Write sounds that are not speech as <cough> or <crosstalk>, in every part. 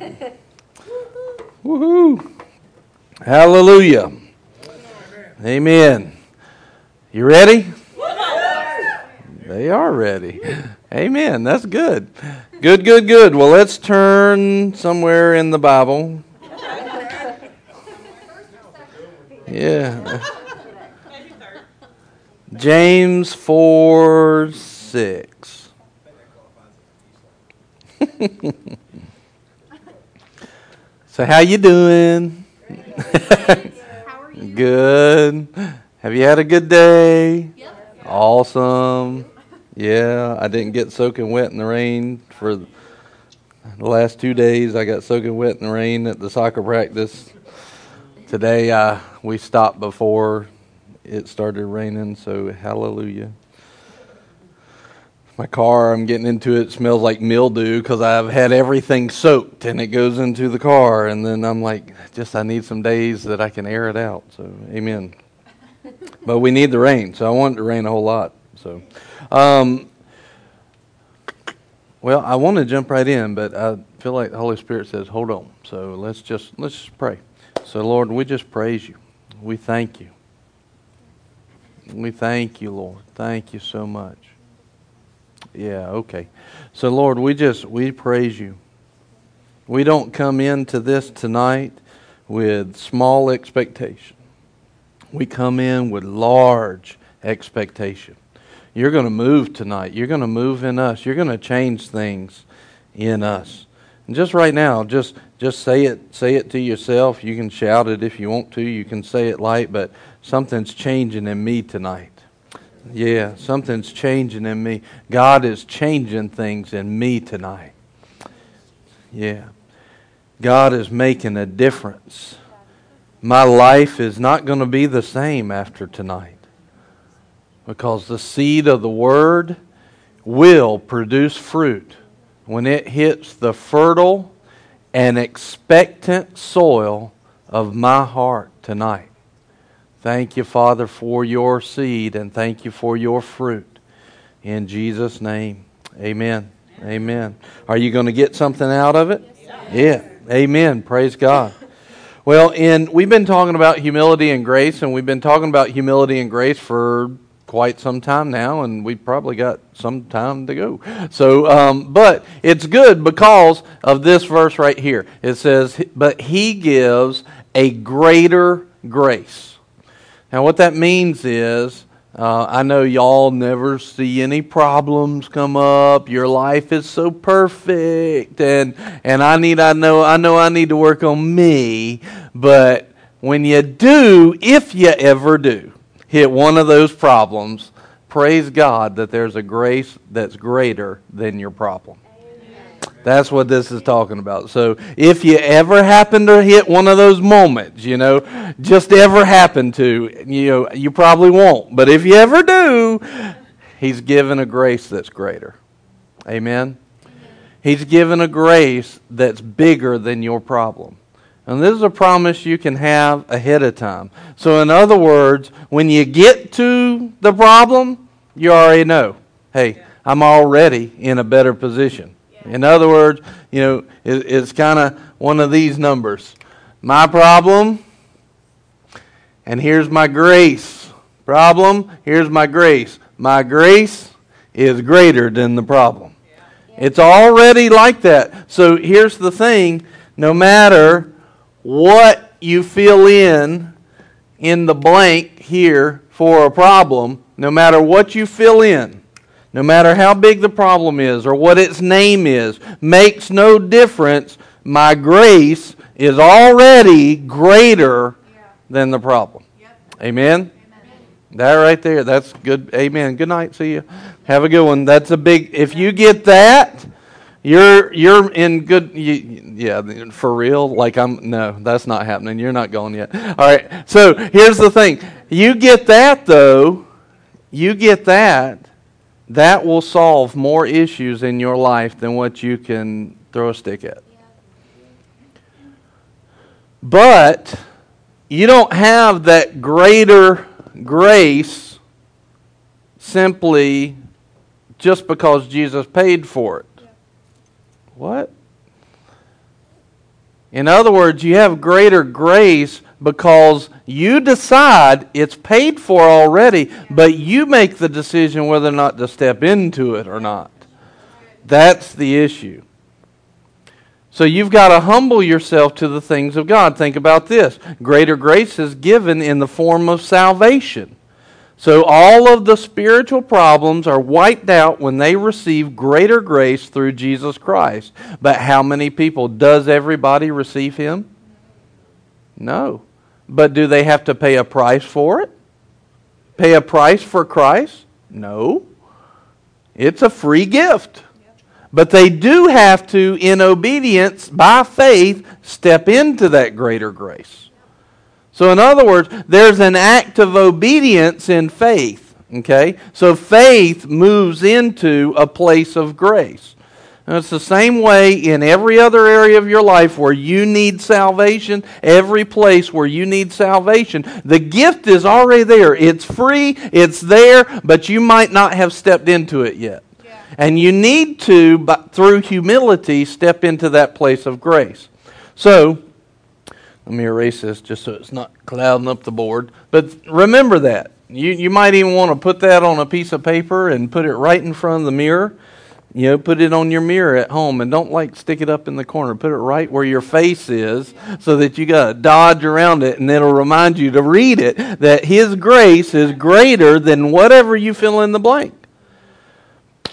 <laughs> Woohoo! Hallelujah. Amen. You ready? They are ready. Amen. That's good. Good, good, good. Well, let's turn somewhere in the Bible. Yeah. James 4 6. <laughs> so how you doing? <laughs> good. Have you had a good day? Yep. Awesome. Yeah, I didn't get soaking wet in the rain for the last two days. I got soaking wet in the rain at the soccer practice. Today, uh, we stopped before it started raining, so hallelujah. My car, I'm getting into it, smells like mildew because I've had everything soaked and it goes into the car. And then I'm like, just I need some days that I can air it out. So, amen. <laughs> but we need the rain, so I want it to rain a whole lot. So, um, well, I want to jump right in, but I feel like the Holy Spirit says, hold on. So let's just let's just pray. So, Lord, we just praise you. We thank you. We thank you, Lord. Thank you so much. Yeah, okay. So Lord, we just we praise you. We don't come into this tonight with small expectation. We come in with large expectation. You're going to move tonight. You're going to move in us. You're going to change things in us. And just right now, just just say it say it to yourself. You can shout it if you want to. You can say it light, but something's changing in me tonight. Yeah, something's changing in me. God is changing things in me tonight. Yeah. God is making a difference. My life is not going to be the same after tonight because the seed of the Word will produce fruit when it hits the fertile and expectant soil of my heart tonight. Thank you, Father, for your seed and thank you for your fruit. In Jesus' name, amen. Amen. Are you going to get something out of it? Yeah. Amen. Praise God. Well, in we've been talking about humility and grace, and we've been talking about humility and grace for quite some time now, and we've probably got some time to go. So, um, but it's good because of this verse right here. It says, "But He gives a greater grace." Now, what that means is, uh, I know y'all never see any problems come up. Your life is so perfect, and and I need, I know, I know, I need to work on me. But when you do, if you ever do, hit one of those problems, praise God that there's a grace that's greater than your problem. That's what this is talking about. So if you ever happen to hit one of those moments, you know, just ever happen to, you know, you probably won't. But if you ever do, he's given a grace that's greater. Amen. He's given a grace that's bigger than your problem. And this is a promise you can have ahead of time. So, in other words, when you get to the problem, you already know hey, I'm already in a better position. In other words, you know, it, it's kind of one of these numbers. My problem, and here's my grace. Problem, here's my grace. My grace is greater than the problem. It's already like that. So here's the thing no matter what you fill in in the blank here for a problem, no matter what you fill in, no matter how big the problem is or what its name is, makes no difference. My grace is already greater than the problem. Amen? That right there, that's good. Amen. Good night. See you. Have a good one. That's a big. If you get that, you're you're in good. You, yeah, for real. Like I'm. No, that's not happening. You're not going yet. All right. So here's the thing. You get that though. You get that. That will solve more issues in your life than what you can throw a stick at. But you don't have that greater grace simply just because Jesus paid for it. What? In other words, you have greater grace because you decide it's paid for already, but you make the decision whether or not to step into it or not. That's the issue. So you've got to humble yourself to the things of God. Think about this greater grace is given in the form of salvation. So all of the spiritual problems are wiped out when they receive greater grace through Jesus Christ. But how many people? Does everybody receive Him? No. But do they have to pay a price for it? Pay a price for Christ? No. It's a free gift. But they do have to, in obedience, by faith, step into that greater grace. So, in other words, there's an act of obedience in faith. Okay? So, faith moves into a place of grace. And it's the same way in every other area of your life where you need salvation, every place where you need salvation. The gift is already there. It's free, it's there, but you might not have stepped into it yet. Yeah. And you need to, but through humility, step into that place of grace. So, let me erase this just so it's not clouding up the board. But remember that. You, you might even want to put that on a piece of paper and put it right in front of the mirror. You know, put it on your mirror at home and don't like stick it up in the corner. Put it right where your face is so that you got to dodge around it and it'll remind you to read it that His grace is greater than whatever you fill in the blank.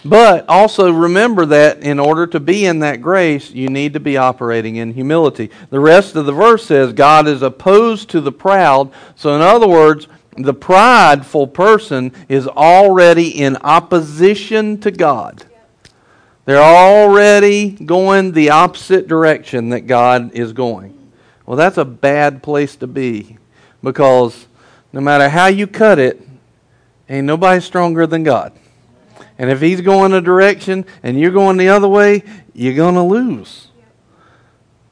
But also remember that in order to be in that grace, you need to be operating in humility. The rest of the verse says God is opposed to the proud. So, in other words, the prideful person is already in opposition to God. They're already going the opposite direction that God is going. Well, that's a bad place to be because no matter how you cut it, ain't nobody stronger than God. And if he's going a direction and you're going the other way, you're going to lose.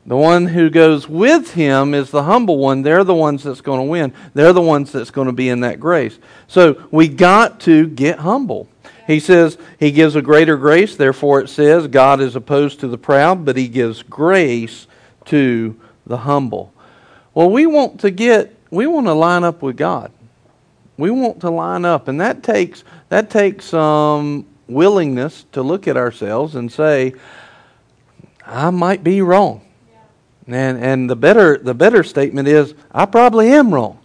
The one who goes with him is the humble one. They're the ones that's going to win. They're the ones that's going to be in that grace. So we got to get humble. He says he gives a greater grace. Therefore, it says God is opposed to the proud, but he gives grace to the humble. Well, we want to get, we want to line up with God. We want to line up, and that takes that takes some willingness to look at ourselves and say, I might be wrong. And and the better the better statement is I probably am wrong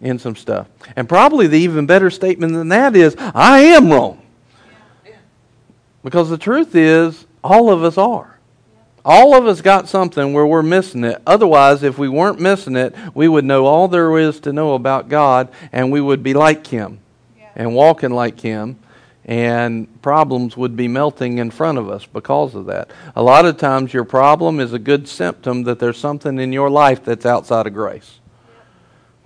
in some stuff. And probably the even better statement than that is I am wrong. Because the truth is all of us are. All of us got something where we're missing it. Otherwise, if we weren't missing it, we would know all there is to know about God and we would be like Him yeah. and walking like Him, and problems would be melting in front of us because of that. A lot of times, your problem is a good symptom that there's something in your life that's outside of grace.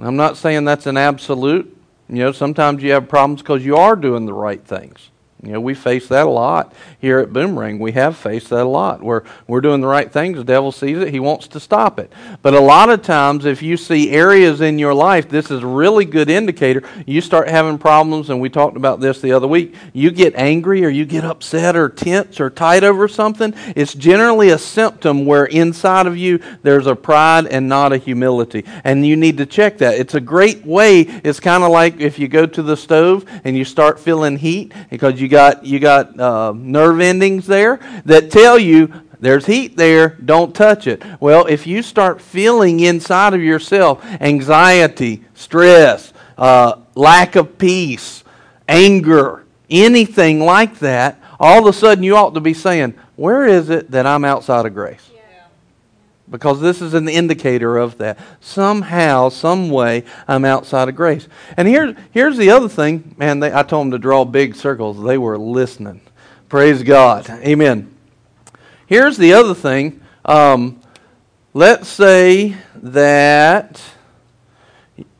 I'm not saying that's an absolute. You know, sometimes you have problems because you are doing the right things. You know, we face that a lot here at Boomerang. We have faced that a lot where we're doing the right things. The devil sees it, he wants to stop it. But a lot of times, if you see areas in your life, this is a really good indicator. You start having problems, and we talked about this the other week. You get angry or you get upset or tense or tight over something. It's generally a symptom where inside of you there's a pride and not a humility. And you need to check that. It's a great way. It's kind of like if you go to the stove and you start feeling heat because you got you got uh, nerve endings there that tell you there's heat there, don't touch it. Well, if you start feeling inside of yourself anxiety, stress, uh, lack of peace, anger, anything like that, all of a sudden you ought to be saying, Where is it that I'm outside of grace? Because this is an indicator of that. Somehow, some way, I'm outside of grace. And here, here's the other thing. Man, they, I told them to draw big circles. They were listening. Praise God. Amen. Here's the other thing. Um, let's say that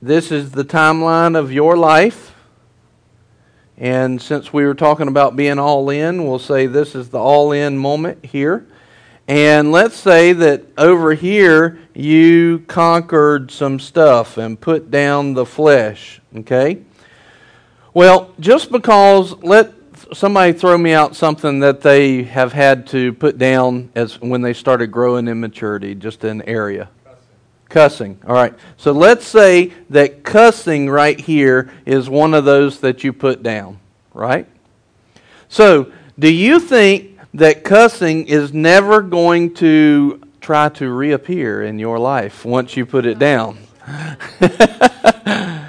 this is the timeline of your life. And since we were talking about being all in, we'll say this is the all in moment here. And let's say that over here you conquered some stuff and put down the flesh, okay? Well, just because let somebody throw me out something that they have had to put down as when they started growing in maturity, just an area. Cussing. All right. So let's say that cussing right here is one of those that you put down, right? So, do you think that cussing is never going to try to reappear in your life once you put it down? <laughs>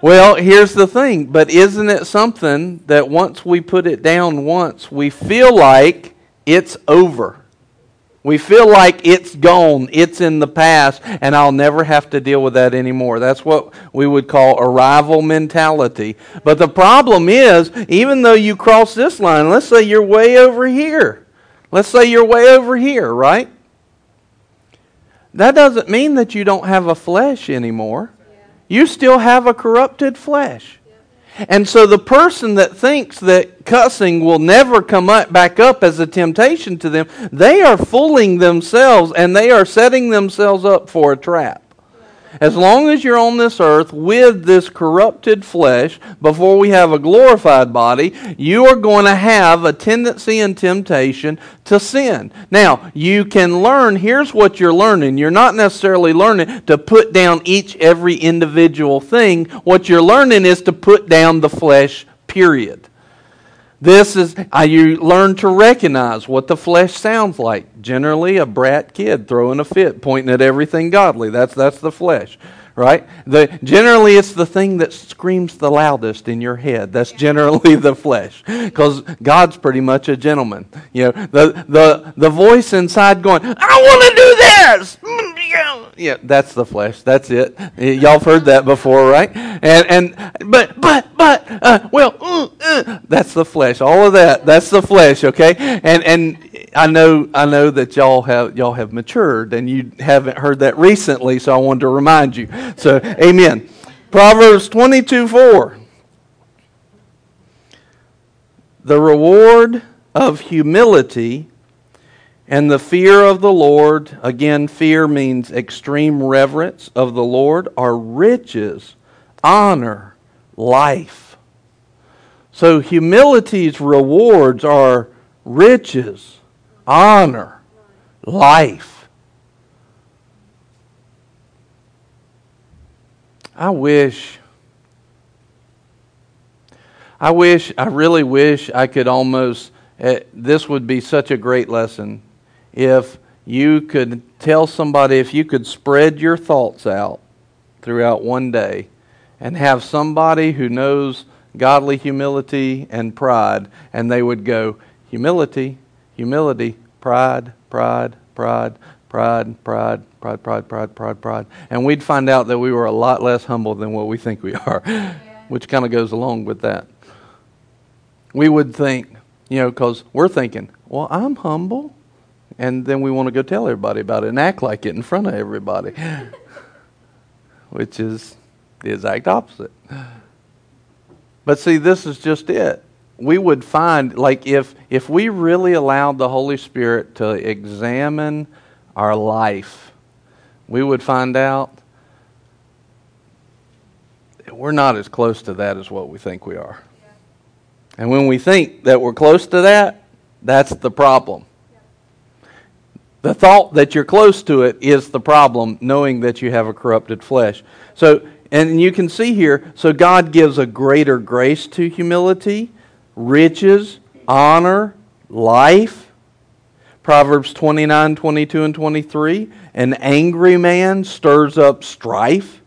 well, here's the thing, but isn't it something that once we put it down once, we feel like it's over? We feel like it's gone, it's in the past, and I'll never have to deal with that anymore. That's what we would call arrival mentality. But the problem is, even though you cross this line, let's say you're way over here. Let's say you're way over here, right? That doesn't mean that you don't have a flesh anymore. You still have a corrupted flesh. And so the person that thinks that cussing will never come up, back up as a temptation to them, they are fooling themselves and they are setting themselves up for a trap. As long as you're on this earth with this corrupted flesh, before we have a glorified body, you are going to have a tendency and temptation to sin. Now, you can learn, here's what you're learning. You're not necessarily learning to put down each, every individual thing. What you're learning is to put down the flesh, period. This is how you learn to recognize what the flesh sounds like. Generally, a brat kid throwing a fit, pointing at everything godly. That's, that's the flesh right? The, generally, it's the thing that screams the loudest in your head. That's generally <laughs> the flesh, because God's pretty much a gentleman. You know, the the the voice inside going, "I want to do this." Yeah, that's the flesh. That's it. Y'all have heard that before, right? And and but but but uh, well, uh, uh, that's the flesh. All of that. That's the flesh. Okay. And and I know I know that y'all have y'all have matured and you haven't heard that recently, so I wanted to remind you. So, amen. Proverbs 22 4. The reward of humility and the fear of the Lord, again, fear means extreme reverence of the Lord, are riches, honor, life. So, humility's rewards are riches, honor, life. I wish, I wish, I really wish I could almost, uh, this would be such a great lesson if you could tell somebody, if you could spread your thoughts out throughout one day and have somebody who knows godly humility and pride, and they would go, humility, humility, pride, pride, pride, pride, pride, pride, pride, pride, pride, pride. And we'd find out that we were a lot less humble than what we think we are, which kind of goes along with that. We would think, you know, because we're thinking, well, I'm humble. And then we want to go tell everybody about it and act like it in front of everybody, <laughs> which is the exact opposite. But see, this is just it we would find like if if we really allowed the Holy Spirit to examine our life, we would find out we're not as close to that as what we think we are. And when we think that we're close to that, that's the problem. The thought that you're close to it is the problem, knowing that you have a corrupted flesh. So, and you can see here, so God gives a greater grace to humility riches, honor, life. Proverbs 29, 22, and 23. An angry man stirs up strife,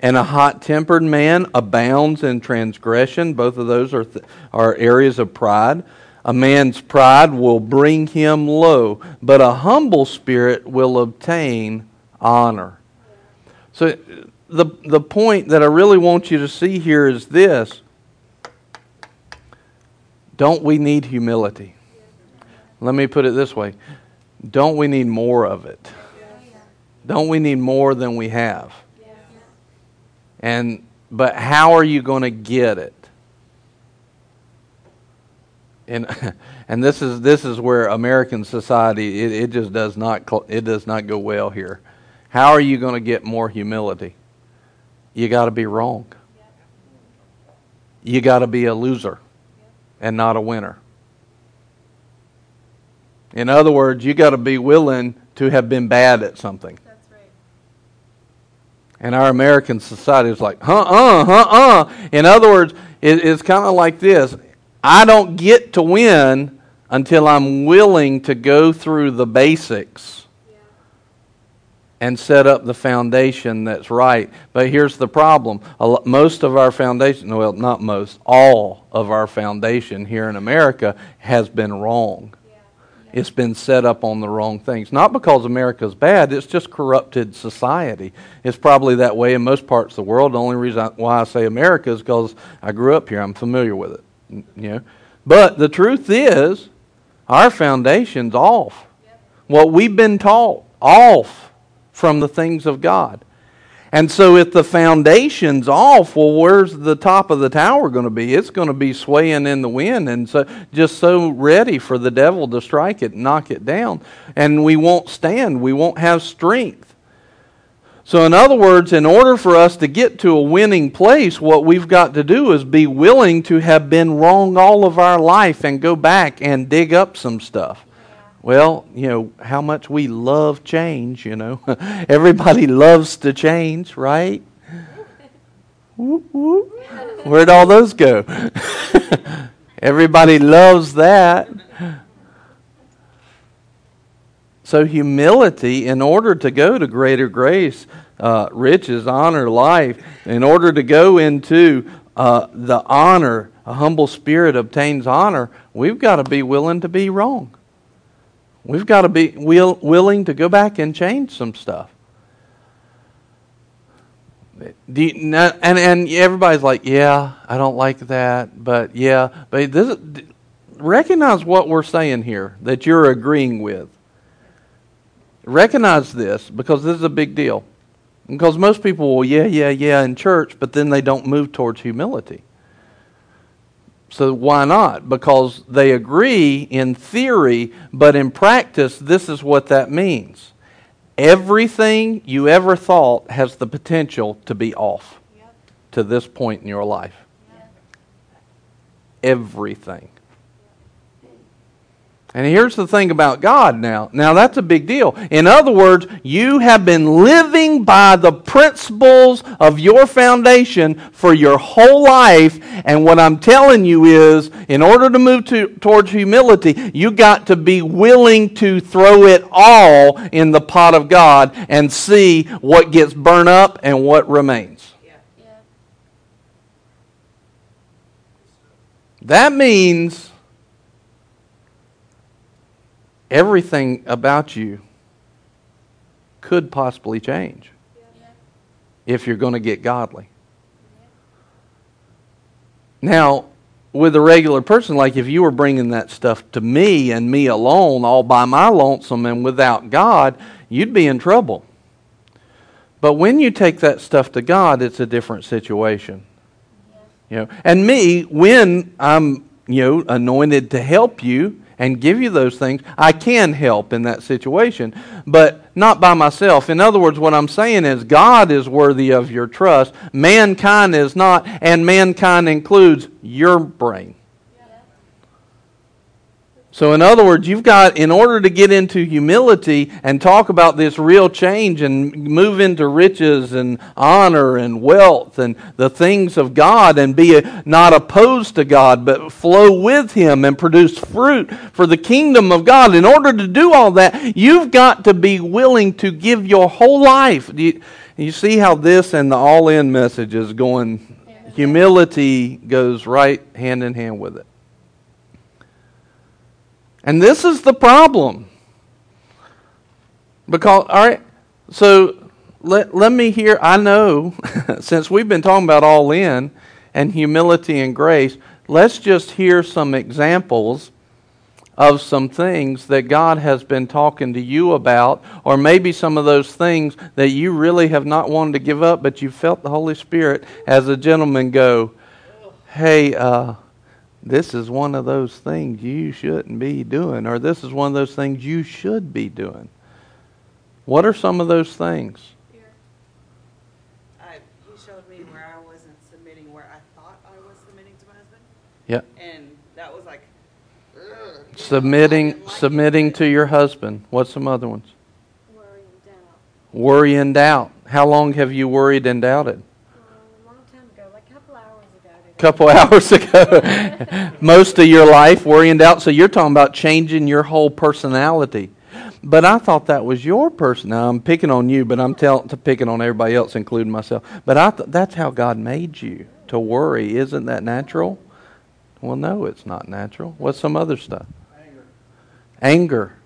and a hot tempered man abounds in transgression. Both of those are, th- are areas of pride. A man's pride will bring him low, but a humble spirit will obtain honor. So, the, the point that I really want you to see here is this don't we need humility? Let me put it this way Don't we need more of it? Don't we need more than we have? And but how are you going to get it? And <laughs> and this is this is where American society it, it just does not it does not go well here. How are you going to get more humility? You got to be wrong. You got to be a loser and not a winner. In other words, you got to be willing to have been bad at something. That's right. And our American society is like, huh, uh, huh, uh. In other words, it, it's kind of like this I don't get to win until I'm willing to go through the basics and set up the foundation that's right. But here's the problem most of our foundation, well, not most, all of our foundation here in America has been wrong. It's been set up on the wrong things. Not because America's bad, it's just corrupted society. It's probably that way in most parts of the world. The only reason why I say America is because I grew up here. I'm familiar with it. You know? But the truth is, our foundation's off. Yep. What we've been taught, off from the things of God. And so if the foundation's off, well, where's the top of the tower going to be? It's going to be swaying in the wind and so just so ready for the devil to strike it and knock it down. And we won't stand. We won't have strength. So, in other words, in order for us to get to a winning place, what we've got to do is be willing to have been wrong all of our life and go back and dig up some stuff. Well, you know, how much we love change, you know. <laughs> Everybody loves to change, right? Whoop, whoop. Where'd all those go? <laughs> Everybody loves that. So, humility, in order to go to greater grace, uh, riches, honor, life, in order to go into uh, the honor, a humble spirit obtains honor, we've got to be willing to be wrong. We've got to be will, willing to go back and change some stuff. You, and and everybody's like, yeah, I don't like that, but yeah, but this recognize what we're saying here that you're agreeing with. Recognize this because this is a big deal. Because most people will, yeah, yeah, yeah, in church, but then they don't move towards humility. So why not? Because they agree in theory, but in practice, this is what that means. Everything you ever thought has the potential to be off Yep. to this point in your life. Yep. Everything. And here's the thing about God now. Now, that's a big deal. In other words, you have been living by the principles of your foundation for your whole life. And what I'm telling you is, in order to move to, towards humility, you got to be willing to throw it all in the pot of God and see what gets burned up and what remains. That means everything about you could possibly change if you're going to get godly. Now, with a regular person, like if you were bringing that stuff to me and me alone, all by my lonesome and without God, you'd be in trouble. But when you take that stuff to God, it's a different situation. You know, and me, when I'm you know anointed to help you and give you those things, I can help in that situation, but not by myself. In other words, what I'm saying is God is worthy of your trust. Mankind is not, and mankind includes your brain. So, in other words, you've got, in order to get into humility and talk about this real change and move into riches and honor and wealth and the things of God and be a, not opposed to God, but flow with Him and produce fruit for the kingdom of God, in order to do all that, you've got to be willing to give your whole life. You, you see how this and the all in message is going, humility goes right hand in hand with it. And this is the problem. Because, all right, so let, let me hear. I know, <laughs> since we've been talking about all in and humility and grace, let's just hear some examples of some things that God has been talking to you about, or maybe some of those things that you really have not wanted to give up, but you felt the Holy Spirit as a gentleman go, hey, uh, this is one of those things you shouldn't be doing, or this is one of those things you should be doing. What are some of those things? Here. I, he showed me where I wasn't submitting where I thought I was submitting to my husband. Yeah. And that was like Submitting, submitting to your husband. What's some other ones? Worry and doubt. Worry and doubt. How long have you worried and doubted? Uh, a long time ago, like a couple hours ago. today. Couple <laughs> hours ago. Most of your life, worry and doubt. So you're talking about changing your whole personality. But I thought that was your person. Now I'm picking on you, but I'm to picking on everybody else, including myself. But I th- that's how God made you to worry. Isn't that natural? Well, no, it's not natural. What's some other stuff? Anger. Anger.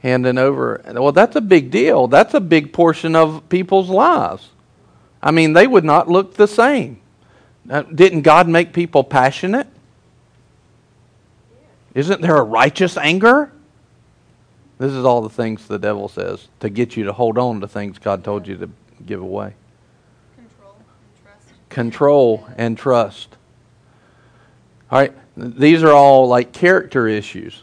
Handing over. Well, that's a big deal. That's a big portion of people's lives. I mean, they would not look the same. Didn't God make people passionate? Isn't there a righteous anger? This is all the things the devil says to get you to hold on to things God told you to give away. Control and trust. Control and trust. All right, these are all like character issues.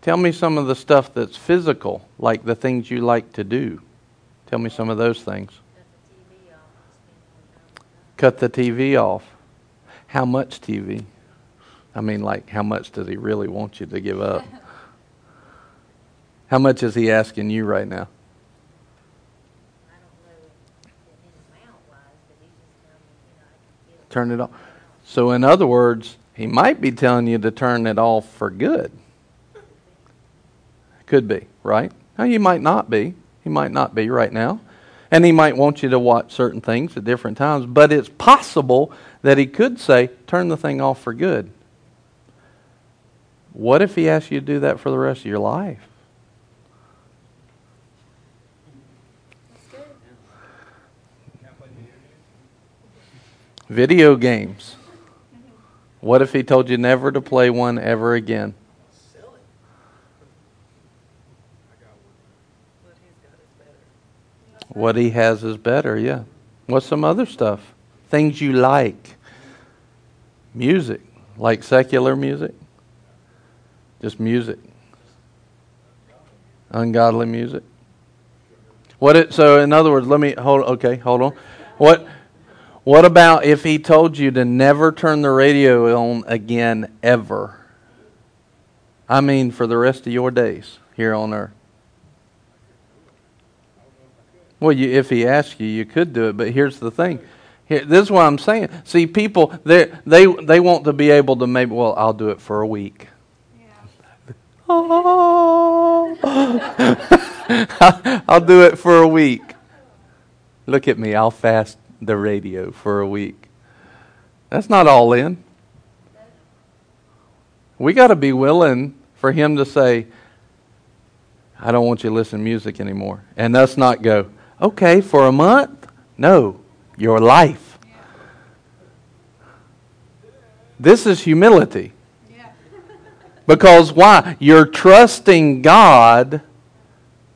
Tell me some of the stuff that's physical, like the things you like to do. Tell me some of those things. Cut the TV off. How much TV? I mean, like, how much does he really want you to give up? How much is he asking you right now? Turn it off. So, in other words, he might be telling you to turn it off for good. Could be, right? Now, you might not be. He might not be right now. And he might want you to watch certain things at different times, but it's possible that he could say, turn the thing off for good. What if he asks you to do that for the rest of your life? Video games. What if he told you never to play one ever again? What he has is better, yeah. What's some other stuff? Things you like. Music, like secular music. Just music. Ungodly music. What it so in other words, let me hold okay, hold on. What what about if he told you to never turn the radio on again ever? I mean for the rest of your days here on earth. Well, you, if he asked you, you could do it. But here's the thing. Here, this is what I'm saying. See, people they they they want to be able to maybe. Well, I'll do it for a week. Yeah. <laughs> Oh, I'll do it for a week. Look at me. I'll fast the radio for a week. That's not all in. We got to be willing for him to say, I don't want you to listen to music anymore. And us not go, okay, for a month? No, your life. This is humility. Because why? You're trusting God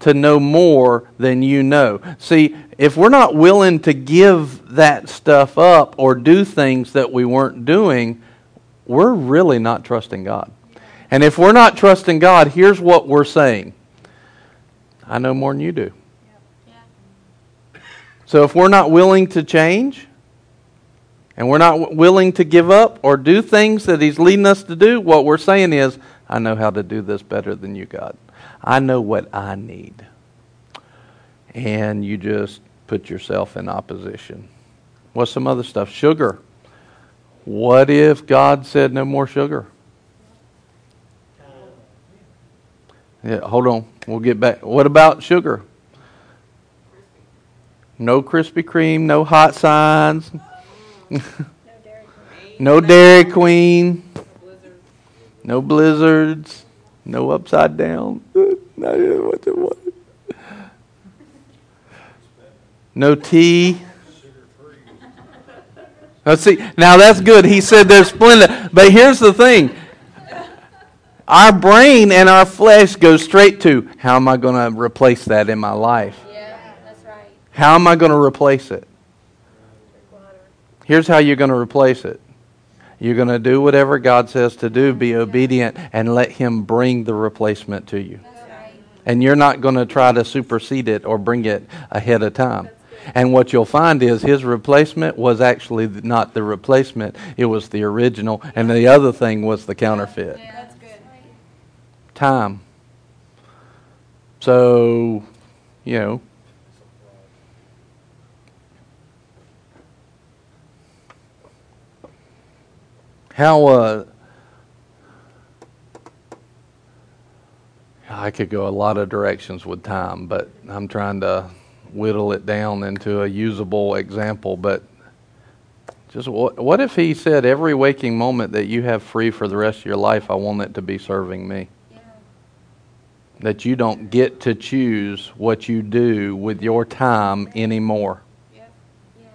to know more than you know. See, if we're not willing to give that stuff up or do things that we weren't doing, we're really not trusting God. And if we're not trusting God, here's what we're saying I know more than you do. So if we're not willing to change, and we're not willing to give up or do things that He's leading us to do, what we're saying is, I know how to do this better than you, God. I know what I need. And you just put yourself in opposition. What's some other stuff? Sugar. What if God said no more sugar? Yeah, hold on. We'll get back. What about sugar? No Krispy Kreme, no hot signs, No Dairy Queen. no Dairy Queen, Blizzard. no blizzards, no upside down. <laughs> No, what it was. No tea. Now see, now that's good. He said there's Splenda. But here's the thing. Our brain and our flesh go straight to how am I going to replace that in my life? Yeah, that's right. How am I going to replace it? Here's how you're going to replace it. You're going to do whatever God says to do, be obedient, and let Him bring the replacement to you. And you're not going to try to supersede it or bring it ahead of time. And what you'll find is his replacement was actually not the replacement, it was the original, and the other thing was the counterfeit. Yeah, that's good. time. So, you know, how uh, I could go a lot of directions with time, but I'm trying to whittle it down into a usable example. But just what, what if he said, every waking moment that you have free for the rest of your life, I want it to be serving me? Yeah. That you don't get to choose what you do with your time anymore. Yeah. Yeah.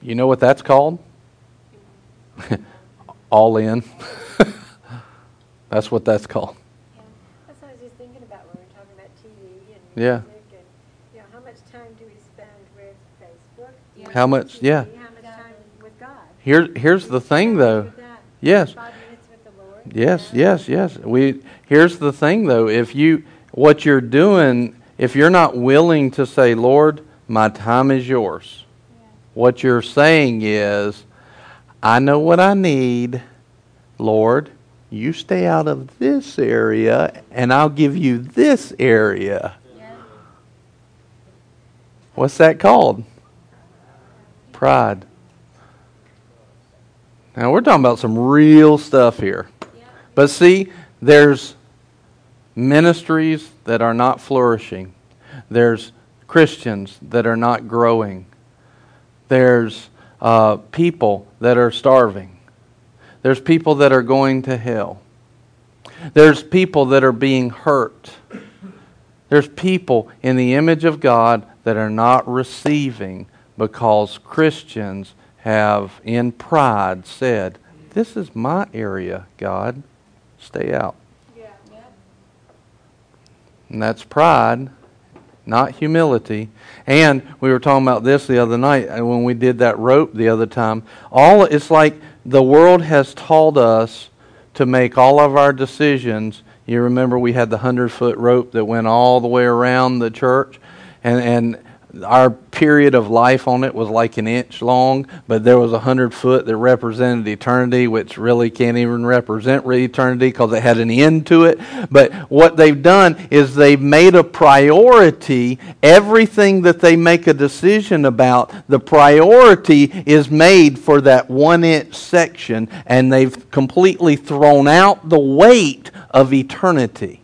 You know what that's called? <laughs> All in. <laughs> that's what that's called. Yeah. That's what I was just thinking about when we were talking about TV and Yeah. music and, you know, how much time do we spend with Facebook? Yeah. How much- TV? yeah. How much time with God? Here, here's the thing, though. Yes. Five minutes with the Lord. Yes, yes, yes. We here's the thing though, if you what you're doing, if you're not willing to say, "Lord, my time is yours." What you're saying is, "I know what I need, Lord. You stay out of this area and I'll give you this area." Yeah. What's that called? Pride. Now we're talking about some real stuff here. Yeah. But see, there's ministries that are not flourishing. There's Christians that are not growing. There's uh, people that are starving. There's people that are going to hell. There's people that are being hurt. There's people in the image of God that are not receiving because Christians have, in pride, said, This is my area, God. Stay out. Yeah. Yeah. And that's pride, not humility. And we were talking about this the other night uh, when we did that rope the other time. All it's like the world has taught us to make all of our decisions. You remember we had the hundred foot rope that went all the way around the church, and and our period of life on it was like an inch long, but there was a hundred foot that represented eternity, which really can't even represent eternity because it had an end to it. But what they've done is they've made a priority everything that they make a decision about. The priority is made for that one inch section, and they've completely thrown out the weight of eternity.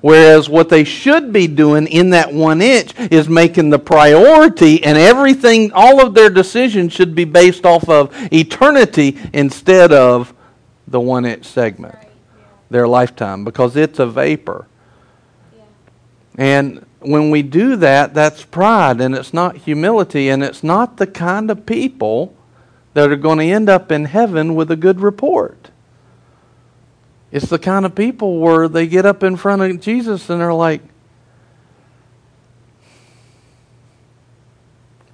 Whereas what they should be doing in that one inch is making the priority, and everything, all of their decisions should be based off of eternity instead of the one inch segment, Right. their lifetime, because it's a vapor. Yeah. And when we do that, that's pride, and it's not humility, and it's not the kind of people that are going to end up in heaven with a good report. It's the kind of people where they get up in front of Jesus and they're like,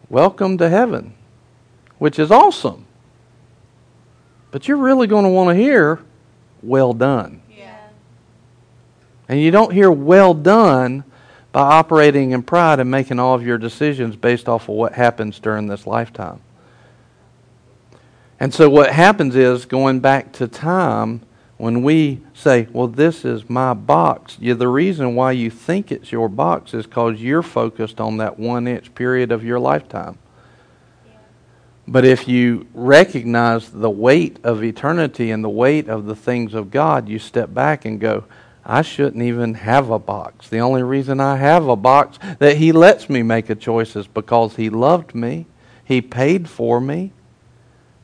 Welcome to heaven, which is awesome. But you're really going to want to hear, Well done. Yeah. And you don't hear well done by operating in pride and making all of your decisions based off of what happens during this lifetime. And so what happens is, going back to time, when we say, well, this is my box, you, the reason why you think it's your box is because you're focused on that one inch period of your lifetime. But if you recognize the weight of eternity and the weight of the things of God, you step back and go, I shouldn't even have a box. The only reason I have a box that He lets me make a choice is because He loved me, He paid for me.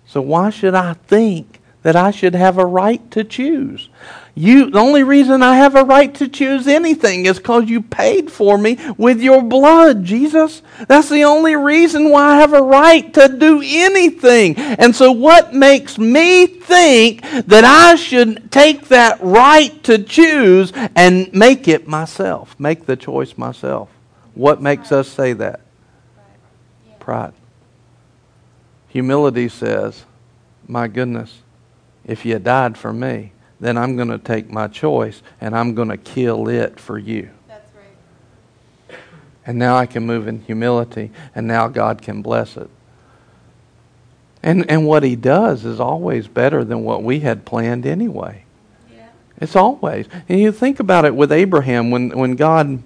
So why should I think that I should have a right to choose? You, the only reason I have a right to choose anything is because you paid for me with your blood, Jesus. That's the only reason why I have a right to do anything. And so, what makes me think that I should take that right to choose and make it myself, make the choice myself? What makes us say that? Pride. Humility says, My goodness, if you died for me, then I'm going to take my choice and I'm going to kill it for you. That's right. And now I can move in humility, and now God can bless it. And, and what He does is always better than what we had planned anyway. Yeah. It's always. And you think about it with Abraham when, when God,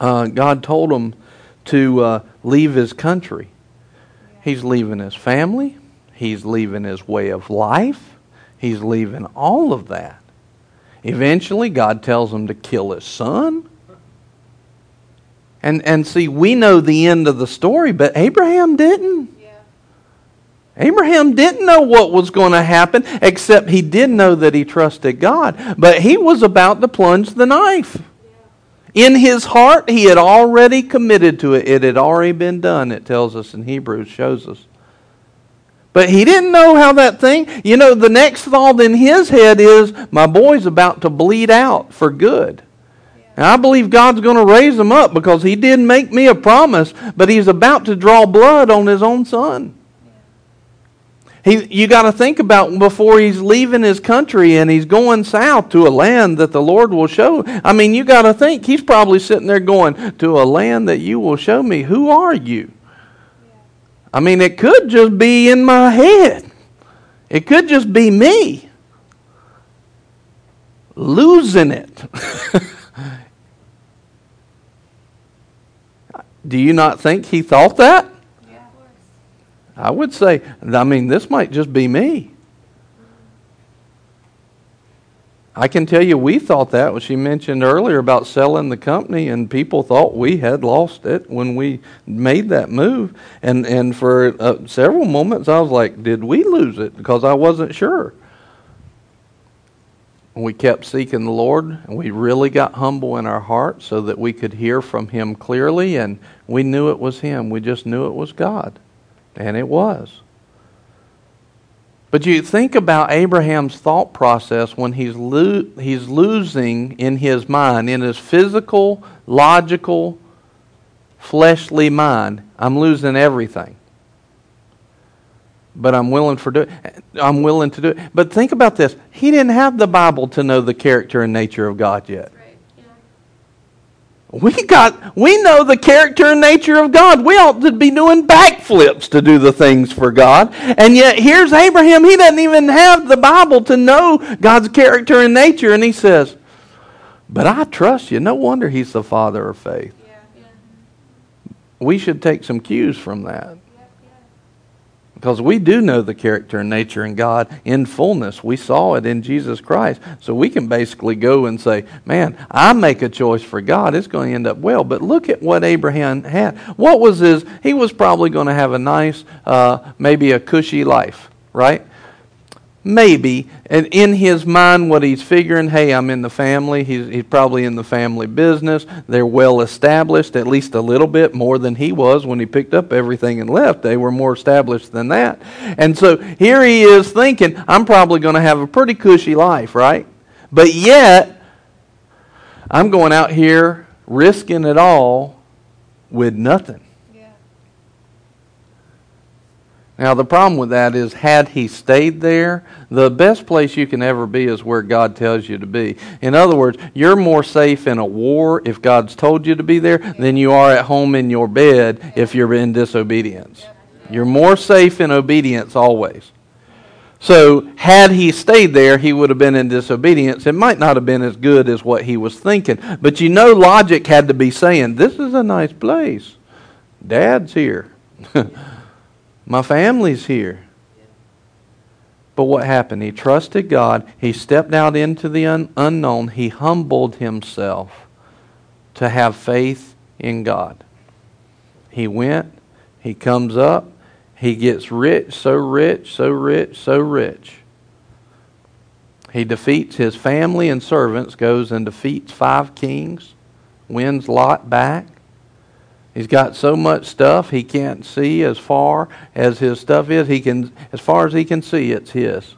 uh, God told him to uh, leave his country. He's leaving his family. He's leaving his way of life. He's leaving all of that. Eventually, God tells him to kill his son. And, and see, we know the end of the story, but Abraham didn't. Abraham didn't know what was going to happen, except he did know that he trusted God. But he was about to plunge the knife. In his heart, he had already committed to it. It had already been done, it tells us in Hebrews, shows us. But he didn't know how that thing, you know, the next thought in his head is, my boy's about to bleed out for good. And I believe God's going to raise him up because he did make me a promise, but he's about to draw blood on his own son. He, you got to think about before he's leaving his country and he's going south to a land that the Lord will show. I mean, you got to think he's probably sitting there going, To a land that you will show me. Who are you? I mean, it could just be in my head, it could just be me losing it. <laughs> Do you not think he thought that? I would say, I mean, this might just be me. I can tell you, we thought that what she mentioned earlier about selling the company, and people thought we had lost it when we made that move. And and for uh, several moments, I was like, "Did we lose it?" Because I wasn't sure. We kept seeking the Lord, and we really got humble in our hearts so that we could hear from Him clearly, and we knew it was Him. We just knew it was God. And it was. But you think about Abraham's thought process when he's, lo- he's losing in his mind, in his physical, logical, fleshly mind, I'm losing everything. But I'm willing for do I'm willing to do it. But think about this. He didn't have the Bible to know the character and nature of God yet. We got we know the character and nature of God. We ought to be doing backflips to do the things for God. And yet here's Abraham, he doesn't even have the Bible to know God's character and nature and he says, "But I trust you." No wonder he's the father of faith. We should take some cues from that. Because we do know the character and nature in God in fullness. We saw it in Jesus Christ. So we can basically go and say, man, I make a choice for God. It's going to end up well. But look at what Abraham had. What was his? He was probably going to have a nice, uh, maybe a cushy life, right? Maybe. And in his mind, what he's figuring, hey, I'm in the family. He's, he's probably in the family business. They're well established, at least a little bit more than he was when he picked up everything and left. They were more established than that. And so here he is thinking, I'm probably going to have a pretty cushy life, right? But yet, I'm going out here risking it all with nothing. Now, the problem with that is, had he stayed there, the best place you can ever be is where God tells you to be. In other words, you're more safe in a war if God's told you to be there than you are at home in your bed if you're in disobedience. You're more safe in obedience always. So, had he stayed there, he would have been in disobedience. It might not have been as good as what he was thinking. But you know, logic had to be saying, This is a nice place. Dad's here. <laughs> My family's here. But what happened? He trusted God. He stepped out into the un- unknown. He humbled himself to have faith in God. He went. He comes up. He gets rich, so rich, so rich, so rich. He defeats his family and servants, goes and defeats five kings, wins Lot back. He's got so much stuff he can't see as far as his stuff is. He can, as far as he can see, it's his.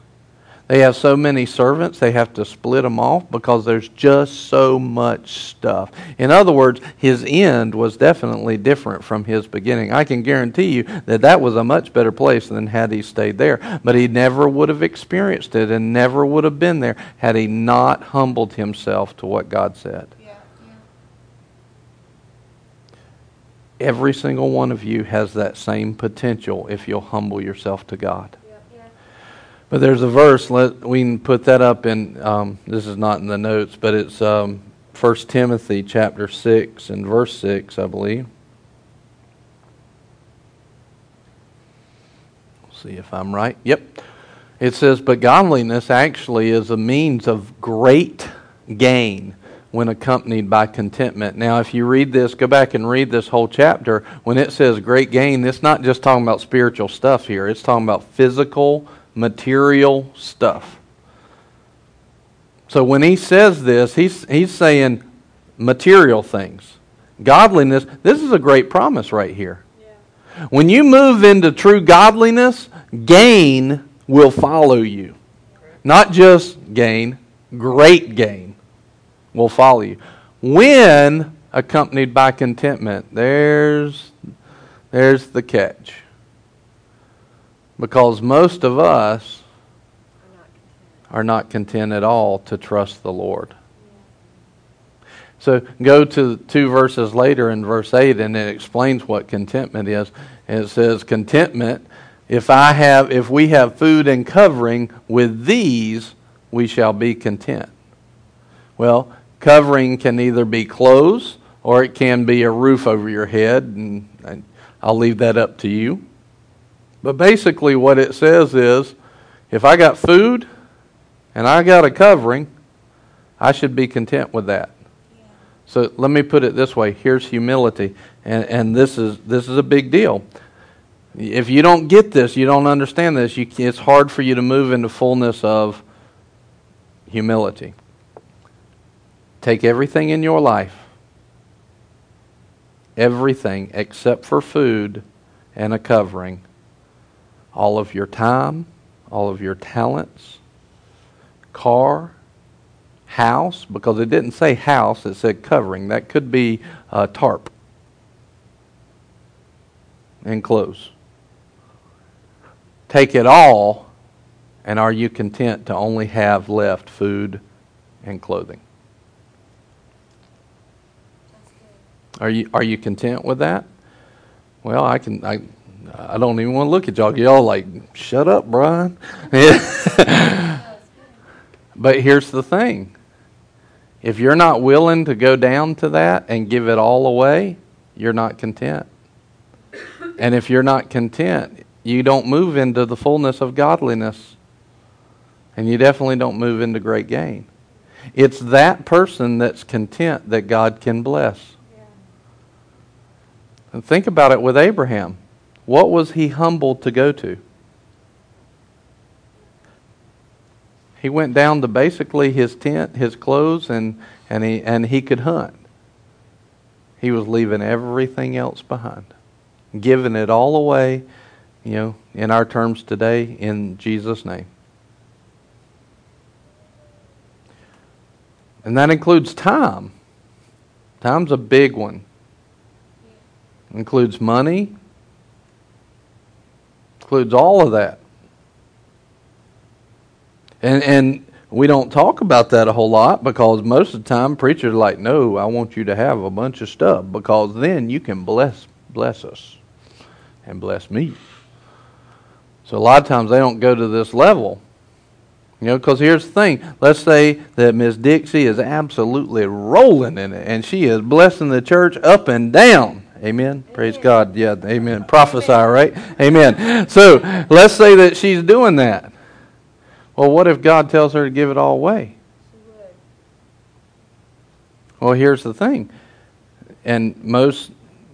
They have so many servants, they have to split them off because there's just so much stuff. In other words, his end was definitely different from his beginning. I can guarantee you that that was a much better place than had he stayed there. But he never would have experienced it and never would have been there had he not humbled himself to what God said. Every single one of you has that same potential if you'll humble yourself to God. But there's a verse, let, we can put that up in, um, this is not in the notes, but it's um, 1 Timothy chapter 6 and verse 6, I believe. see if I'm right. Yep. It says, But godliness actually is a means of great gain when accompanied by contentment. Now, if you read this, go back and read this whole chapter. When it says great gain, it's not just talking about spiritual stuff here, it's talking about physical, material stuff. So when he says this, he's, he's saying material things. Godliness, this is a great promise right here. When you move into true godliness, gain will follow you. Not just gain, great gain will follow you. When accompanied by contentment, there's, there's the catch. Because most of us are not content at all to trust the Lord. So go to two verses later in verse 8 and it explains what contentment is. And it says contentment if I have if we have food and covering with these we shall be content. Well, covering can either be clothes or it can be a roof over your head and I'll leave that up to you. But basically what it says is if I got food and I got a covering, I should be content with that. So let me put it this way: here's humility, and, and this is this is a big deal. If you don't get this, you don't understand this. You, it's hard for you to move into fullness of humility. Take everything in your life, everything except for food and a covering, all of your time, all of your talents, car, house, because it didn't say house, it said covering. That could be a tarp and clothes. Take it all, and are you content to only have left food and clothing? Are you are you content with that? Well, I can I I don't even want to look at y'all. Y'all like, shut up, Brian. <laughs> but here's the thing. If you're not willing to go down to that and give it all away, you're not content. And if you're not content, you don't move into the fullness of godliness. And you definitely don't move into great gain. It's that person that's content that God can bless. And think about it with Abraham. What was he humbled to go to? He went down to basically his tent, his clothes, and, and, he, and he could hunt. He was leaving everything else behind, giving it all away, you know, in our terms today, in Jesus' name. And that includes time. Time's a big one. Includes money, includes all of that. And and we don't talk about that a whole lot because most of the time preachers are like, "No, I want you to have a bunch of stuff because then you can bless bless us and bless me." So a lot of times they don't go to this level. You know, because here's the thing. Let's say that Miss Dixie is absolutely rolling in it, and she is blessing the church up and down. Amen. Praise God. Yeah. Amen. Prophesy, right? Amen. So let's say that she's doing that. Well, what if God tells her to give it all away? Well, here's the thing. And most,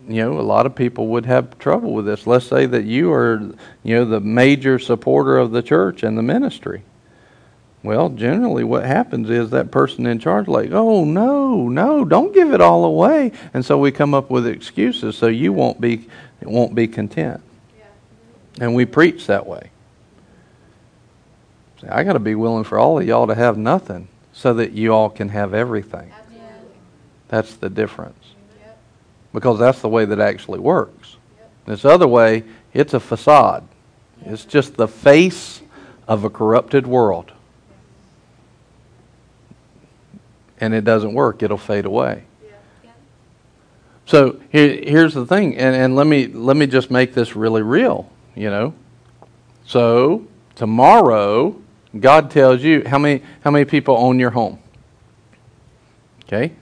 you know, a lot of people would have trouble with this. Let's say that you are, you know, the major supporter of the church and the ministry. Well, generally what happens is that person in charge like, "Oh, no, no, don't give it all away." And so we come up with excuses so you won't be won't be content. And we preach that way. See, I got to be willing for all of y'all to have nothing so that you all can have everything. That's the difference. Because that's the way that actually works. This other way, it's a facade. It's just the face of a corrupted world. And it doesn't work, it'll fade away. So here, here's the thing, and, and let me let me just make this really real, you know. So Tomorrow, God tells you how many how many people own your home? Okay?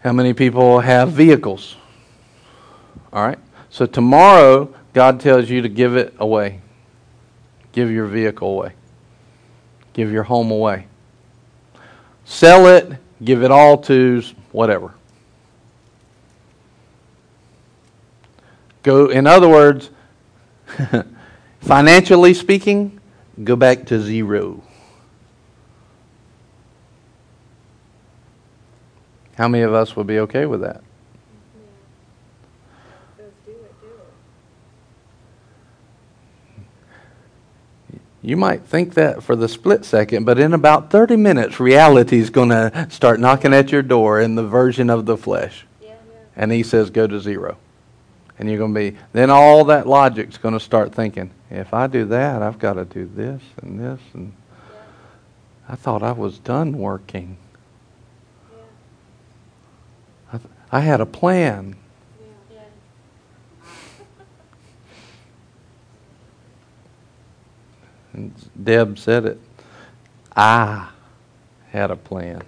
How many people have vehicles? All right. So tomorrow, God tells you to give it away. Give your vehicle away. Give your home away. Sell it, give it all to whatever. Go in other words, <laughs> financially speaking, go back to zero. How many of us would be okay with that? Says do it, do it. You might think that for the split second, but in about 30 minutes, reality is going to start knocking at your door in the version of the flesh. Yeah. And he says, go to zero. And you're going to be, then all that logic's going to start thinking, if I do that, I've got to do this and this. And I thought I was done working. Yeah, I, th- I had a plan. yeah. Yeah. And Deb said it. I had a plan.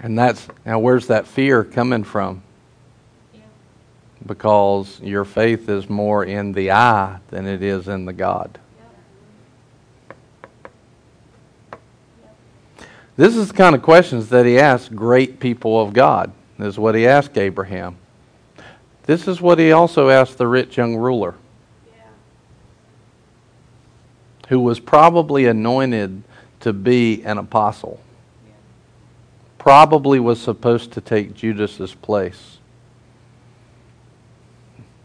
And that's, now where's that fear coming from? Yeah. Because your faith is more in the I than it is in the God. This is the kind of questions that he asked great people of God, this is what he asked Abraham. This is what he also asked the rich young ruler, Yeah. Who was probably anointed to be an apostle. Probably was supposed to take Judas's place.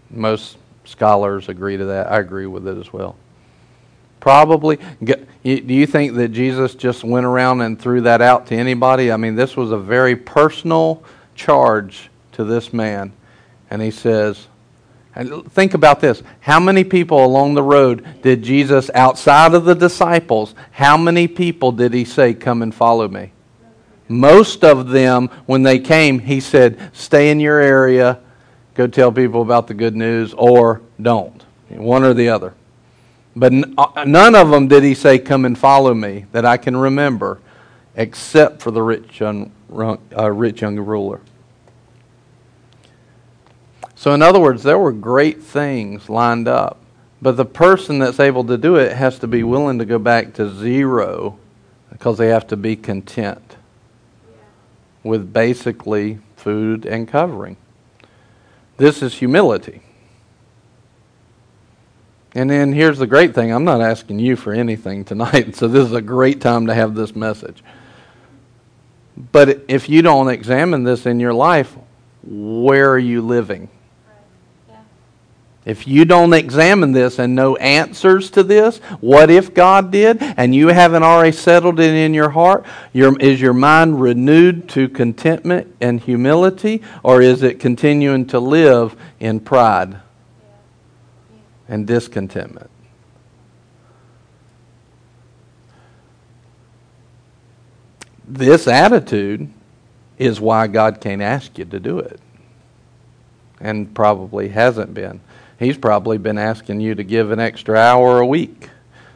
Most scholars agree to that. I agree with it as well. Probably. Do you think that Jesus just went around and threw that out to anybody? I mean, this was a very personal charge to this man. And he says, and think about this. How many people along the road did Jesus, outside of the disciples, how many people did he say, Come and follow me? Most of them, when they came, he said, Stay in your area, go tell people about the good news, or don't. One or the other. But uh, none of them did he say, Come and follow me, that I can remember, except for the rich young, uh, rich young ruler. So, in other words, there were great things lined up. But the person that's able to do it has to be willing to go back to zero because they have to be content with basically food and covering. This is humility. And then here's the great thing I'm not asking you for anything tonight, <laughs> so this is a great time to have this message. But if you don't examine this in your life, where are you living? If you don't examine this and know answers to this, what if God did and you haven't already settled it in your heart? Your, is your mind renewed to contentment and humility, or is it continuing to live in pride and discontentment? This attitude is why God can't ask you to do it, and probably hasn't been. He's probably been asking you to give an extra hour a week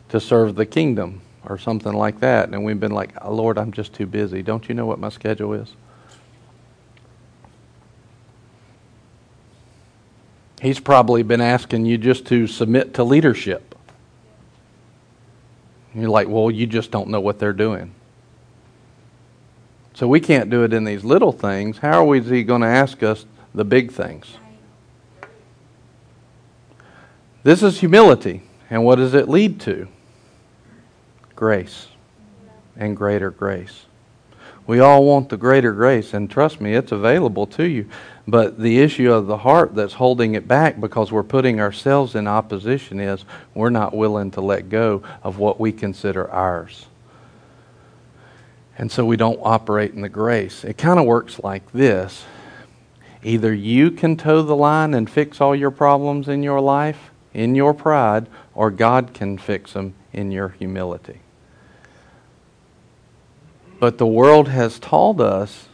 to serve the kingdom or something like that. And we've been like, oh, Lord, I'm just too busy. Don't you know what my schedule is? He's probably been asking you just to submit to leadership. And you're like, well, you just don't know what they're doing. So we can't do it in these little things. How are he going to ask us the big things? This is humility. And what does it lead to? Grace and greater grace. We all want the greater grace, and trust me, it's available to you. But the issue of the heart that's holding it back because we're putting ourselves in opposition is we're not willing to let go of what we consider ours. And so we don't operate in the grace. It kind of works like this either you can toe the line and fix all your problems in your life in your pride, or God can fix them in your humility. But the world has taught us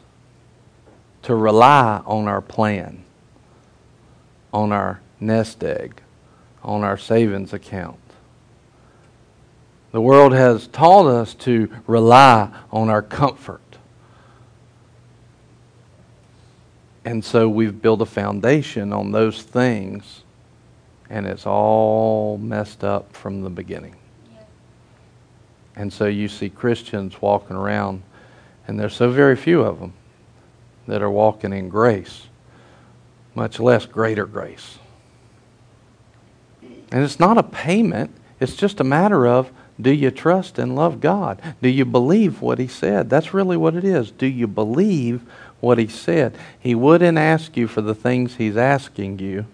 to rely on our plan, on our nest egg, on our savings account. The world has taught us to rely on our comfort. And so we've built a foundation on those things, and it's all messed up from the beginning. And so you see Christians walking around, and there's so very few of them that are walking in grace, much less greater grace. And it's not a payment, it's just a matter of do you trust and love God? Do you believe what He said? That's really what it is. Do you believe what He said? He wouldn't ask you for the things He's asking you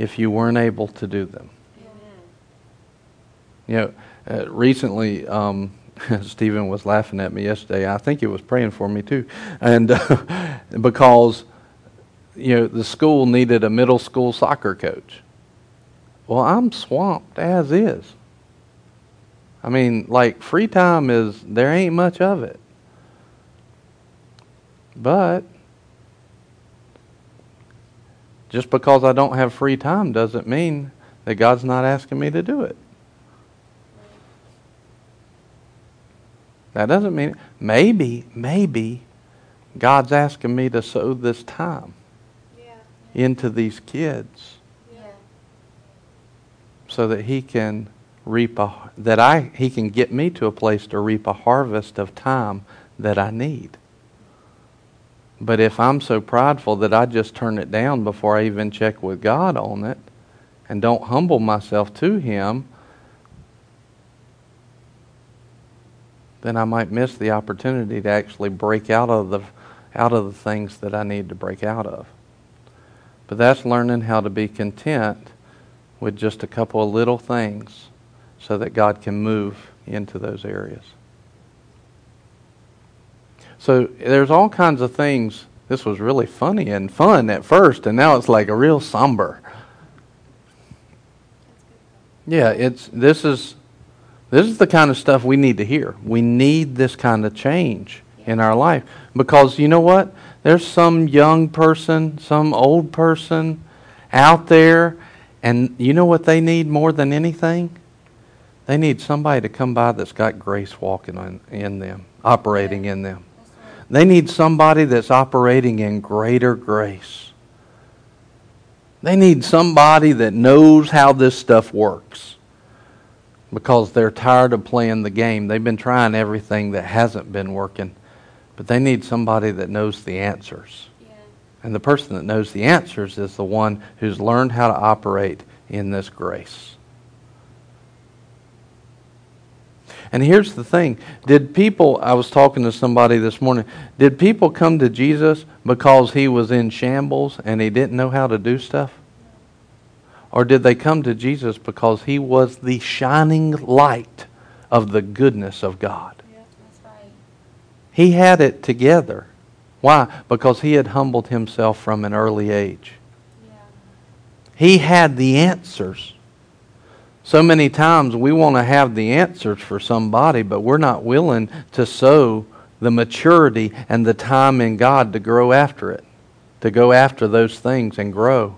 if you weren't able to do them. You know, uh, recently, um, <laughs> Stephen was laughing at me yesterday. I think he was praying for me too, and uh, <laughs> because you know the school needed a middle school soccer coach. Well, I'm swamped as is. I mean, like free time is there ain't much of it. But just because I don't have free time doesn't mean that God's not asking me to do it. That doesn't mean maybe maybe God's asking me to sow this time Yeah. into these kids Yeah. so that he can reap a that I he can get me to a place to reap a harvest of time that I need. But if I'm so prideful that I just turn it down before I even check with God on it and don't humble myself to him, then I might miss the opportunity to actually break out of the out of the things that I need to break out of. But that's learning how to be content with just a couple of little things so that God can move into those areas. So there's all kinds of things. This was really funny and fun at first, and now it's like a real somber. Yeah, it's this is this is the kind of stuff we need to hear. We need this kind of change in our life because you know what? There's some young person, some old person out there, and you know what they need more than anything? They need somebody to come by that's got grace walking in, in them, operating in them. They need somebody that's operating in greater grace. They need somebody that knows how this stuff works because they're tired of playing the game. They've been trying everything that hasn't been working, but they need somebody that knows the answers. Yeah. And the person that knows the answers is the one who's learned how to operate in this grace. And here's the thing Did people, I was talking to somebody this morning, did people come to Jesus because he was in shambles and he didn't know how to do stuff? Or did they come to Jesus because he was the shining light of the goodness of God? Yeah. Right. He had it together. Why? Because he had humbled himself from an early age. Yeah. He had the answers. So many times we want to have the answers for somebody, but we're not willing to sow the maturity and the time in God to grow after it, to go after those things and grow.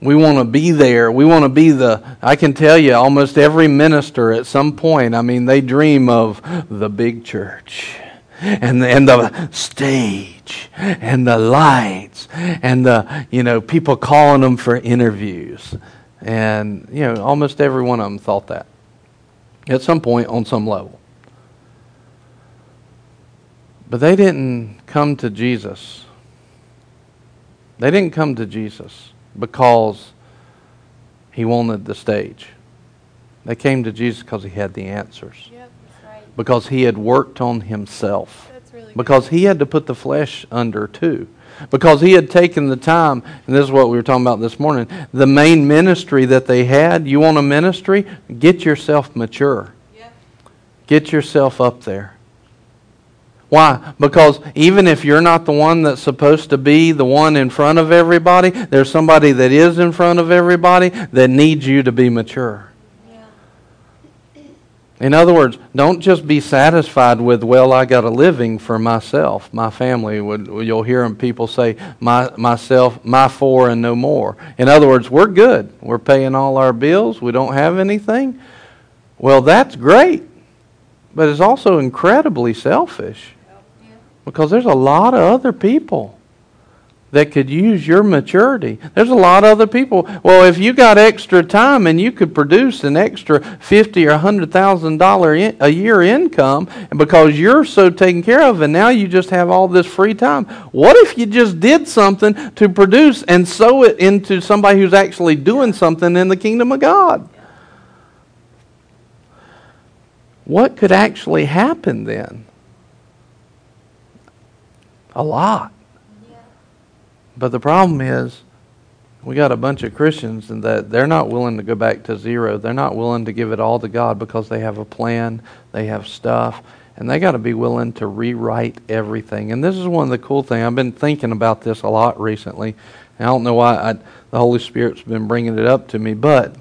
We want to be there. We want to be the, I can tell you, almost every minister at some point, I mean, they dream of the big church and the, and the stage and the lights and the, you know, people calling them for interviews. And, you know, almost every one of them thought that at some point on some level. But they didn't come to Jesus. They didn't come to Jesus because he wanted the stage. They came to Jesus because he had the answers. Yep, That's right. Because he had worked on himself. that's really. Because he had to put the flesh under too. Because he had taken the time, and this is what we were talking about this morning. The main ministry that they had, you want a ministry? Get yourself mature. Get yourself up there. Why? Because even if you're not the one that's supposed to be the one in front of everybody, there's somebody that is in front of everybody that needs you to be mature. In other words, don't just be satisfied with, well, I got a living for myself, my family. You'll hear people say, my, myself, my four and no more. In other words, we're good. We're paying all our bills. We don't have anything. Well, that's great. But it's also incredibly selfish. Because there's a lot of other people that could use your maturity. There's a lot of other people. Well, if you got extra time and you could produce an extra fifty or hundred thousand dollar a year income, and because you're so taken care of, and now you just have all this free time. What if you just did something to produce and sow it into somebody who's actually doing something in the kingdom of God? What could actually happen then? A lot. But the problem is, we got a bunch of Christians and that they're not willing to go back to zero. They're not willing to give it all to God because they have a plan, they have stuff, and they got to be willing to rewrite everything. And this is one of the cool things. I've been thinking about this a lot recently. I don't know why I, the Holy Spirit's been bringing it up to me, but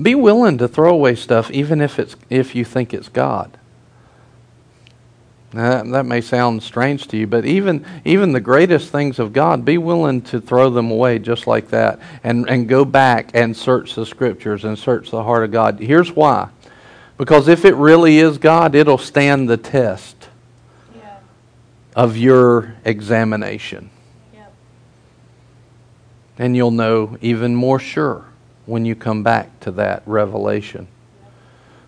be willing to throw away stuff even if it's if you think it's God. Now, that may sound strange to you, but even even the greatest things of God, be willing to throw them away just like that and, and go back and search the scriptures and search the heart of God. Here's why. Because if it really is God, it'll stand the test Yeah. of your examination. Yep. And you'll know even more sure when you come back to that revelation.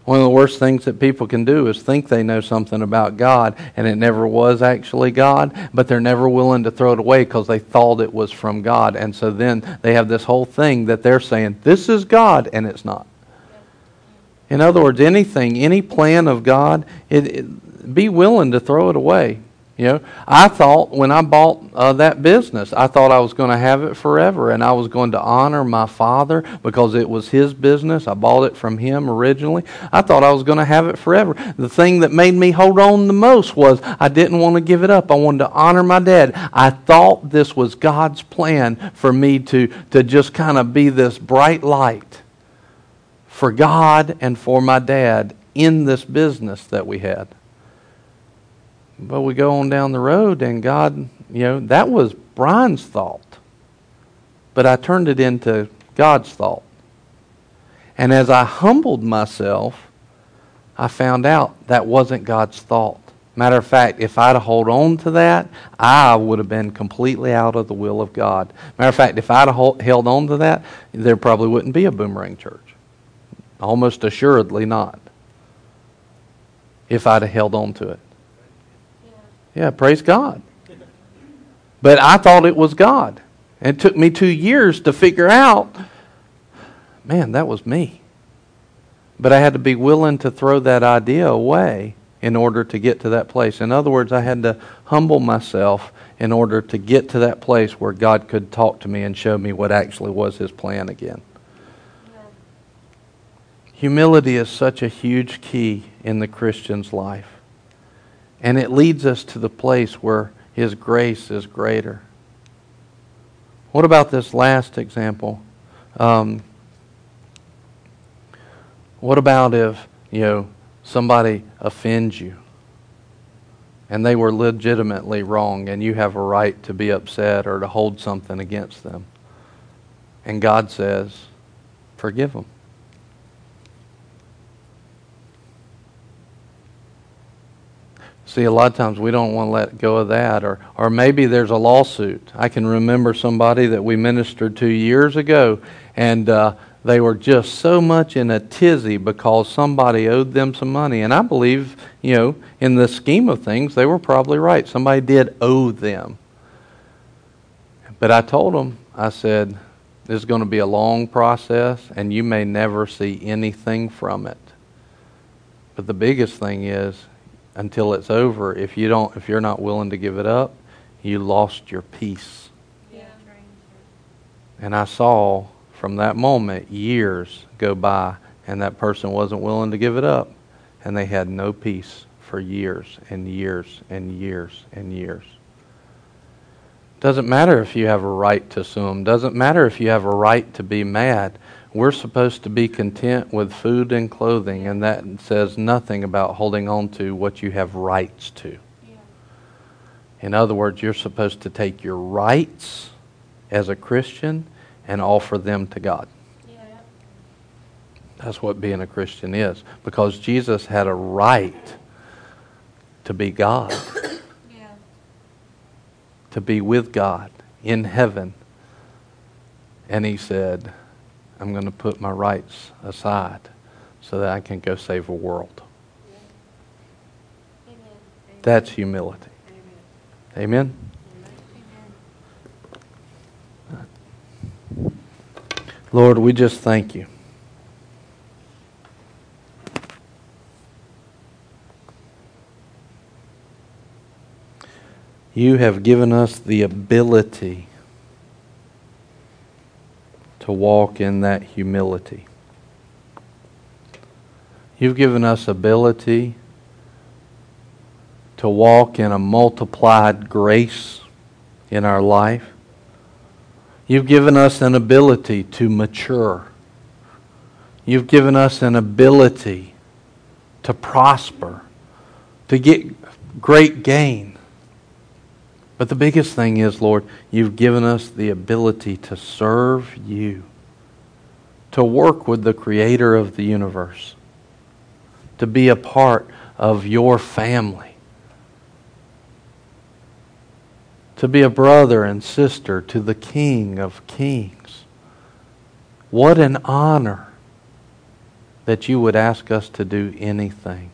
One of the worst things that people can do is think they know something about God and it never was actually God, but they're never willing to throw it away because they thought it was from God. And so then they have this whole thing that they're saying, this is God, and it's not. In other words, anything, any plan of God, it, it, be willing to throw it away. You know, I thought when I bought uh, that business, I thought I was going to have it forever and I was going to honor my father because it was his business. I bought it from him originally. I thought I was going to have it forever. The thing that made me hold on the most was I didn't want to give it up. I wanted to honor my dad. I thought this was God's plan for me to, to just kind of be this bright light for God and for my dad in this business that we had. But we go on down the road, and God, you know, that was Brian's thought. But I turned it into God's thought. And as I humbled myself, I found out that wasn't God's thought. Matter of fact, if I'd hold on to that, I would have been completely out of the will of God. Matter of fact, if I'd have held on to that, there probably wouldn't be a boomerang church. Almost assuredly not. If I'd have held on to it. Yeah, praise God. But I thought it was God. And it took me two years to figure out, man, that was me. But I had to be willing to throw that idea away in order to get to that place. In other words, I had to humble myself in order to get to that place where God could talk to me and show me what actually was His plan again. Humility is such a huge key in the Christian's life. And it leads us to the place where His grace is greater. What about this last example? Um, what about if, you know, somebody offends you and they were legitimately wrong and you have a right to be upset or to hold something against them? And God says, forgive them. See, a lot of times we don't want to let go of that, or, or maybe there's a lawsuit. I can remember somebody that we ministered to years ago, and uh, they were just so much in a tizzy because somebody owed them some money. And I believe, you know, in the scheme of things, they were probably right. Somebody did owe them. But I told them, I said, this is going to be a long process, and you may never see anything from it. But the biggest thing is, until it's over. If you don't, if you're not willing to give it up, you lost your peace. Yeah. And I saw from that moment years go by, and that person wasn't willing to give it up, and they had no peace for years and years and years and years. Doesn't matter if you have a right to sue them. Doesn't matter if you have a right to be mad. We're supposed to be content with food and clothing, and that says nothing about holding on to what you have rights to. In other words, you're supposed to take your rights as a Christian and offer them to God. Yeah. That's what being a Christian is. Because Jesus had a right to be God, Yeah. <coughs> to be with God in heaven. And he said, I'm going to put my rights aside so that I can go save a world. Amen. That's humility. Amen? Amen. Lord, we just thank you. You have given us the ability to walk in that humility. You've given us ability to walk in a multiplied grace in our life. You've given us an ability to mature. You've given us an ability to prosper, to get great gain. But the biggest thing is, Lord, you've given us the ability to serve you, to work with the Creator of the universe, to be a part of your family. to be a brother and sister to the King of Kings. What an honor that you would ask us to do anything.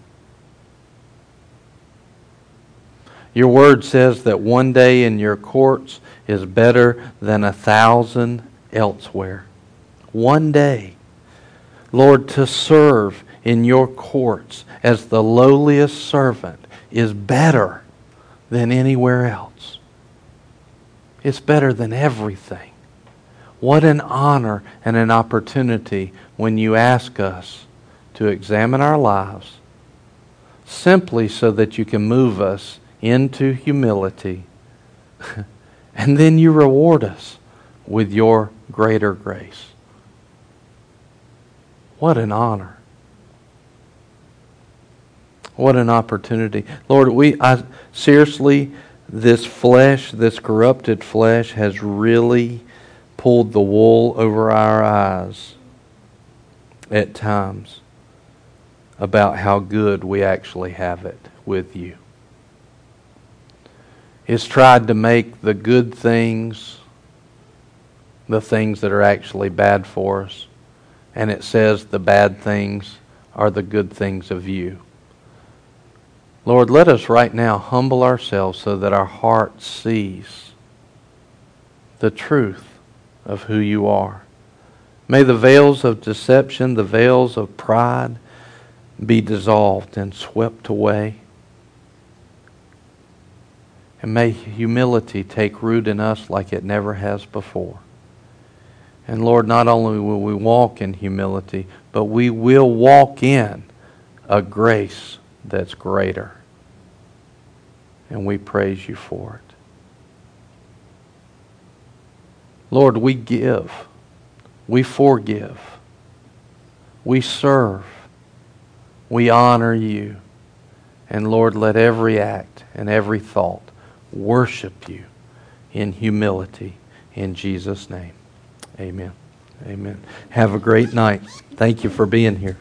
Your word says that one day in your courts is better than a thousand elsewhere. One day. Lord, to serve in your courts as the lowliest servant is better than anywhere else. It's better than everything. What an honor and an opportunity when you ask us to examine our lives simply so that you can move us into humility. <laughs> and then you reward us with your greater grace. What an honor. What an opportunity. Lord, we I seriously this flesh, this corrupted flesh, has really pulled the wool over our eyes at times about how good we actually have it with you. It's tried to make the good things the things that are actually bad for us, and it says the bad things are the good things of you. Lord, let us right now humble ourselves so that our heart sees the truth of who you are. May the veils of deception, the veils of pride be dissolved and swept away. And may humility take root in us like it never has before. And Lord, not only will we walk in humility, but we will walk in a grace that's greater. And we praise you for it. Lord, we give. We forgive. We serve. We honor you. And Lord, let every act and every thought worship you in humility. In Jesus' name. Amen. Amen. Have a great night. Thank you for being here.